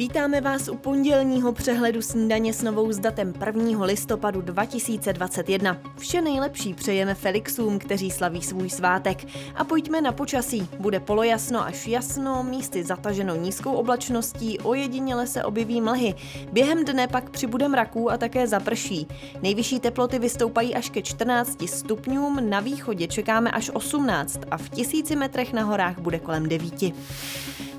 Vítáme vás u pondělního přehledu snídaně s novou s datem 1. listopadu 2021. Vše nejlepší přejeme Felixům, kteří slaví svůj svátek. A pojďme na počasí. Bude polojasno až jasno, místy zataženo nízkou oblačností, ojediněle se objeví mlhy. Během dne pak přibude mraků a také zaprší. Nejvyšší teploty vystoupají až ke 14 stupňům, na východě čekáme až 18 a v tisíci metrech na horách bude kolem 9.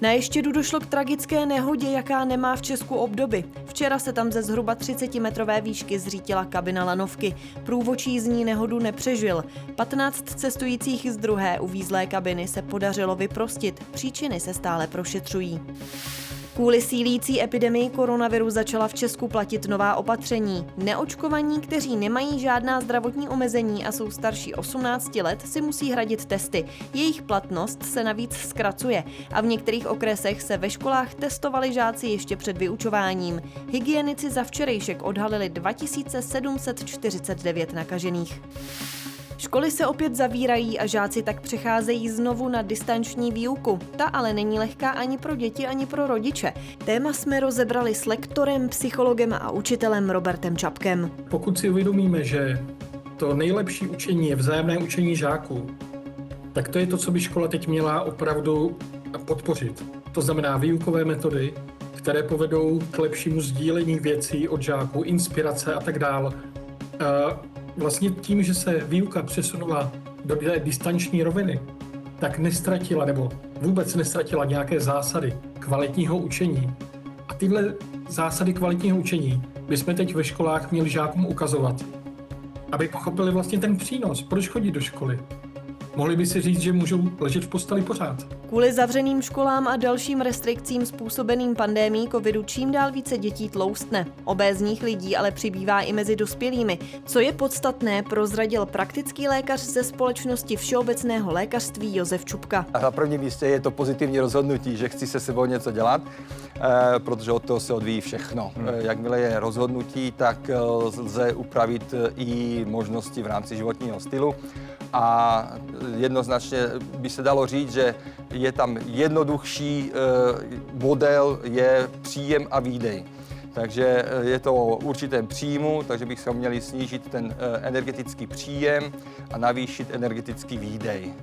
Na Ještědu došlo k tragické nehodě, jaká nemá v Česku obdoby. Včera se tam ze zhruba 30-metrové výšky zřítila kabina lanovky. Průvočí z ní nehodu nepřežil. 15 cestujících z druhé uvízlé kabiny se podařilo vyprostit. Příčiny se stále prošetřují. Kvůli sílící epidemii koronaviru začala v Česku platit nová opatření. Neočkovaní, kteří nemají žádná zdravotní omezení a jsou starší 18 let, si musí hradit testy. Jejich platnost se navíc zkracuje a v některých okresech se ve školách testovali žáci ještě před vyučováním. Hygienici za včerejšek odhalili 2749 nakažených. Školy se opět zavírají a žáci tak přecházejí znovu na distanční výuku. Ta ale není lehká ani pro děti, ani pro rodiče. Téma jsme rozebrali s lektorem, psychologem a učitelem Robertem Čapkem. Pokud si uvědomíme, že to nejlepší učení je vzájemné učení žáků, tak to je to, co by škola teď měla opravdu podpořit. To znamená výukové metody, které povedou k lepšímu sdílení věcí od žáků, inspirace a tak dále vlastně tím, že se výuka přesunula do té distanční roviny, tak nestratila nebo vůbec nestratila nějaké zásady kvalitního učení. A tyhle zásady kvalitního učení bychom teď ve školách měli žákům ukazovat, aby pochopili vlastně ten přínos, proč chodit do školy, Mohli by si říct, že můžou ležet v posteli pořád. Kvůli zavřeným školám a dalším restrikcím způsobeným pandémií covidu čím dál více dětí tloustne. Obézních lidí ale přibývá i mezi dospělými. Co je podstatné, prozradil praktický lékař ze společnosti Všeobecného lékařství Josef Čupka. A na prvním místě je to pozitivní rozhodnutí, že chci se sebou něco dělat, protože od toho se odvíjí všechno. Hmm. Eh, jakmile je rozhodnutí, tak eh, lze upravit i možnosti v rámci životního stylu a jednoznačně by se dalo říct, že je tam jednoduchší eh, model, je příjem a výdej. Takže eh, je to o určitém příjmu, takže bychom měli snížit ten eh, energetický příjem a navýšit energetický výdej.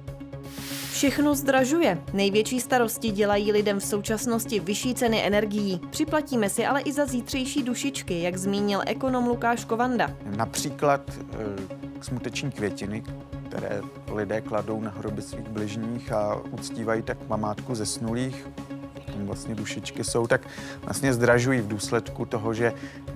Všechno zdražuje. Největší starosti dělají lidem v současnosti vyšší ceny energií. Připlatíme si ale i za zítřejší dušičky, jak zmínil ekonom Lukáš Kovanda. Například smuteční květiny, které lidé kladou na hroby svých bližních a uctívají tak památku zesnulých, tam vlastně dušičky jsou, tak vlastně zdražují v důsledku toho, že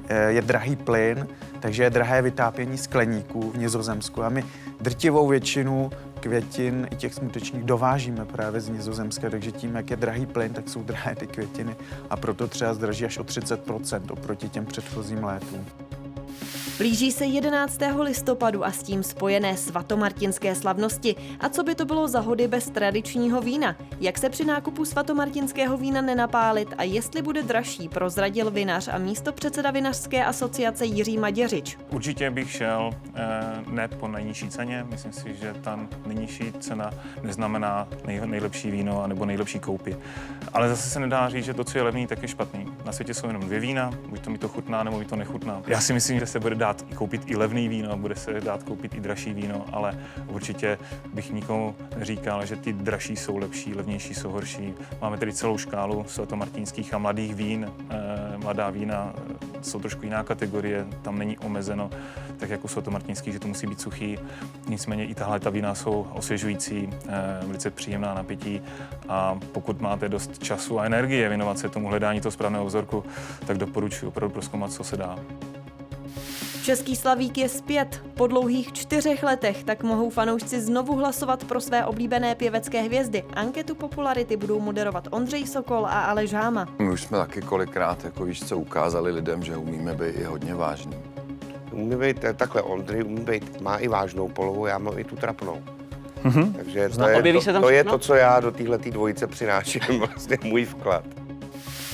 eh, je drahý plyn, takže je drahé vytápění skleníků v Nizozemsku a my drtivou většinu květin i těch smutečních dovážíme právě z Nizozemska, takže tím, jak je drahý plyn, tak jsou drahé ty květiny a proto třeba zdraží až o 30% oproti těm předchozím létům. Blíží se 11. listopadu a s tím spojené svatomartinské slavnosti. A co by to bylo za hody bez tradičního vína? Jak se při nákupu svatomartinského vína nenapálit a jestli bude dražší, prozradil vinař a místo předseda vinařské asociace Jiří Maděřič. Určitě bych šel eh, ne po nejnižší ceně. Myslím si, že ta nejnižší cena neznamená nej, nejlepší víno nebo nejlepší koupy. Ale zase se nedá říct, že to, co je levný, tak je špatný. Na světě jsou jenom dvě vína, buď to mi to chutná, nebo mi to nechutná. Já si myslím, že se bude dát koupit i levný víno, bude se dát koupit i dražší víno, ale určitě bych nikomu říkal, že ty dražší jsou lepší, levnější jsou horší. Máme tedy celou škálu svatomartinských a mladých vín. Eh, mladá vína eh, jsou trošku jiná kategorie, tam není omezeno, tak jako svatomartinský, že to musí být suchý. Nicméně i tahle ta vína jsou osvěžující, eh, velice příjemná na pití a pokud máte dost času a energie věnovat se tomu hledání toho správného vzorku, tak doporučuji opravdu proskoumat, co se dá. Český slavík je zpět. Po dlouhých čtyřech letech tak mohou fanoušci znovu hlasovat pro své oblíbené pěvecké hvězdy. Anketu popularity budou moderovat Ondřej Sokol a Aleš Háma. My už jsme taky kolikrát, jako víš co, ukázali lidem, že umíme být i hodně vážný. Umí být eh, takhle, Ondřej umí být, má i vážnou polohu, já mám i tu trapnou. Mm-hmm. Takže to, je to, to je to, co já do téhle dvojice přináším, vlastně můj vklad.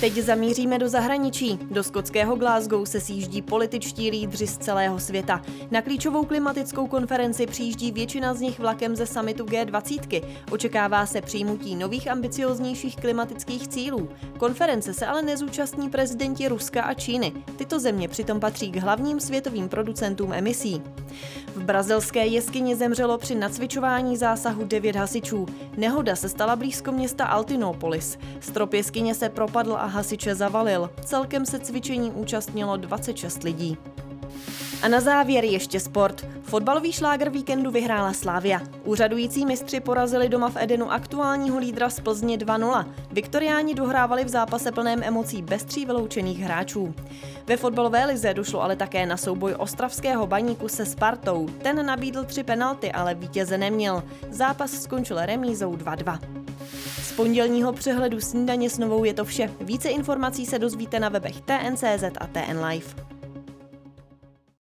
Teď zamíříme do zahraničí. Do skotského Glasgow se sjíždí političtí lídři z celého světa. Na klíčovou klimatickou konferenci přijíždí většina z nich vlakem ze samitu G20. Očekává se přijmutí nových ambicioznějších klimatických cílů. Konference se ale nezúčastní prezidenti Ruska a Číny. Tyto země přitom patří k hlavním světovým producentům emisí. V brazilské jeskyni zemřelo při nacvičování zásahu devět hasičů. Nehoda se stala blízko města Altinopolis. Strop jeskyně se propadl a hasiče zavalil. Celkem se cvičení účastnilo 26 lidí. A na závěr ještě sport. Fotbalový šláger víkendu vyhrála Slávia. Úřadující mistři porazili doma v Edenu aktuálního lídra z Plzně 2-0. Viktoriáni dohrávali v zápase plném emocí bez tří vyloučených hráčů. Ve fotbalové lize došlo ale také na souboj ostravského baníku se Spartou. Ten nabídl tři penalty, ale vítěze neměl. Zápas skončil remízou 2-2. Z pondělního přehledu snídaně s novou je to vše. Více informací se dozvíte na webech TNCZ a TN Live.